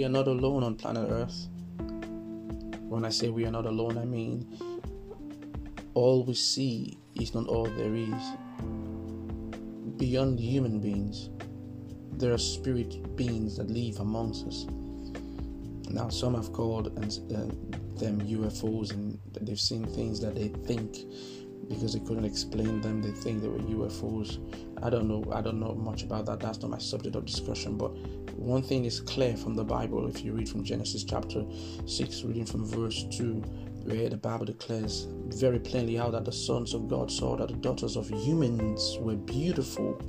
we are not alone on planet Earth. When I say we are not alone, I mean all we see is not all there is. Beyond human beings, there are spirit beings that live amongst us. Now, some have called uh, them UFOs, and they've seen things that they think because they couldn't explain them. They think they were UFOs. I don't know. I don't know much about that. That's not my subject of discussion. But one thing is clear from the Bible. If you read from Genesis chapter six, reading from verse two, where the Bible declares very plainly how that the sons of God saw that the daughters of humans were beautiful.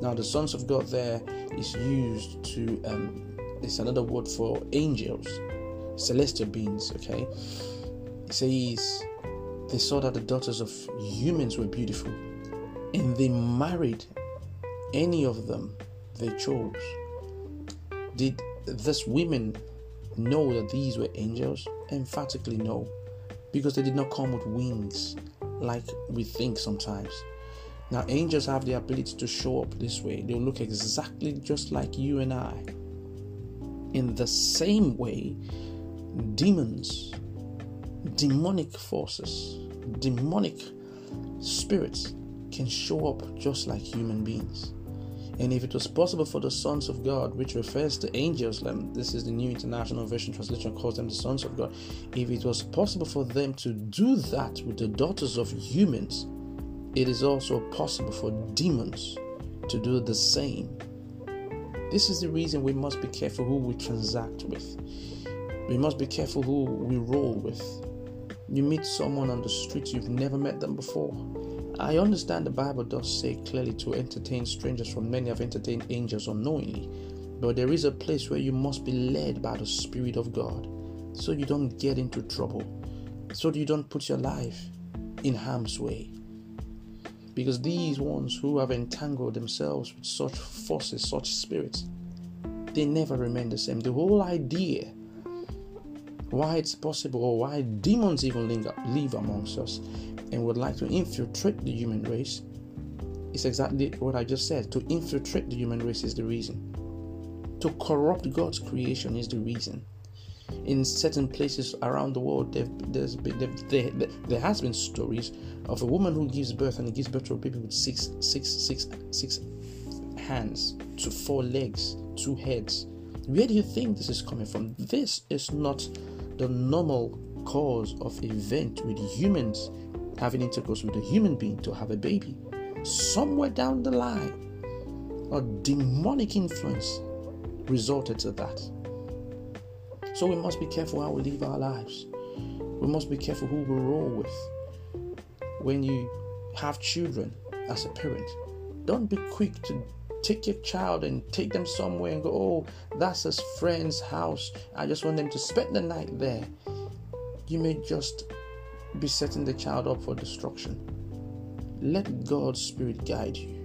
Now, the sons of God there is used to um, it's another word for angels, celestial beings, okay? It says they saw that the daughters of humans were beautiful and they married any of them they chose. Did these women know that these were angels? Emphatically no, because they did not come with wings like we think sometimes. Now, angels have the ability to show up this way, they'll look exactly just like you and I. In the same way, demons, demonic forces, demonic spirits can show up just like human beings. And if it was possible for the sons of God, which refers to angels, um, this is the New International Version translation calls them the sons of God. If it was possible for them to do that with the daughters of humans, it is also possible for demons to do the same this is the reason we must be careful who we transact with. We must be careful who we roll with. You meet someone on the street, you've never met them before. I understand the Bible does say clearly to entertain strangers, for many have entertained angels unknowingly. But there is a place where you must be led by the Spirit of God so you don't get into trouble, so you don't put your life in harm's way. Because these ones who have entangled themselves with such forces, such spirits, they never remain the same. The whole idea why it's possible or why demons even live amongst us and would like to infiltrate the human race is exactly what I just said. To infiltrate the human race is the reason. To corrupt God's creation is the reason in certain places around the world, there's been, there, there has been stories of a woman who gives birth and gives birth to a baby with six, six, six, six hands, to four legs, two heads. Where do you think this is coming from? This is not the normal cause of event with humans having intercourse with a human being to have a baby. Somewhere down the line, a demonic influence resulted to that. So we must be careful how we live our lives. We must be careful who we roll with. When you have children as a parent, don't be quick to take your child and take them somewhere and go, oh, that's his friend's house. I just want them to spend the night there. You may just be setting the child up for destruction. Let God's Spirit guide you.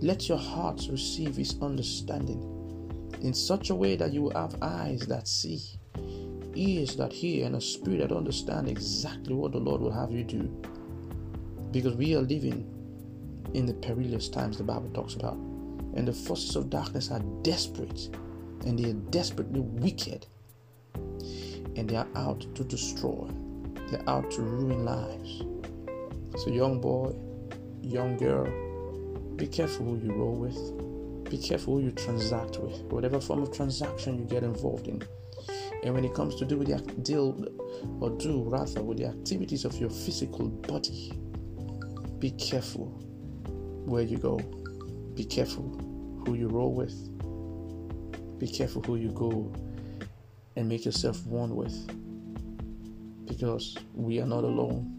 Let your heart receive His understanding in such a way that you will have eyes that see, ears that hear, and a spirit that understand exactly what the Lord will have you do. Because we are living in the perilous times the Bible talks about. And the forces of darkness are desperate and they are desperately wicked. And they are out to destroy, they're out to ruin lives. So, young boy, young girl, be careful who you roll with be careful who you transact with, whatever form of transaction you get involved in. And when it comes to do with the deal or do rather with the activities of your physical body, be careful where you go. Be careful who you roll with. Be careful who you go and make yourself one with. Because we are not alone.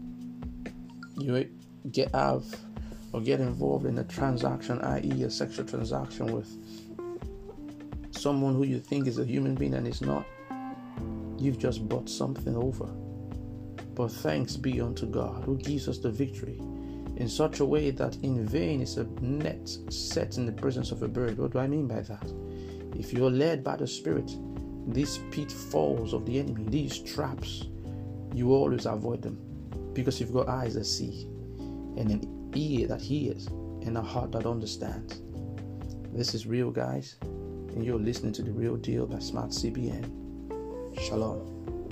You get out or get involved in a transaction, i.e., a sexual transaction with someone who you think is a human being and is not, you've just bought something over. But thanks be unto God who gives us the victory in such a way that in vain is a net set in the presence of a bird. What do I mean by that? If you're led by the Spirit, these pitfalls of the enemy, these traps, you always avoid them because you've got eyes that see and an ear that hears and a heart that understands. This is real, guys. and you're listening to The Real Deal by Smart CBN. Shalom.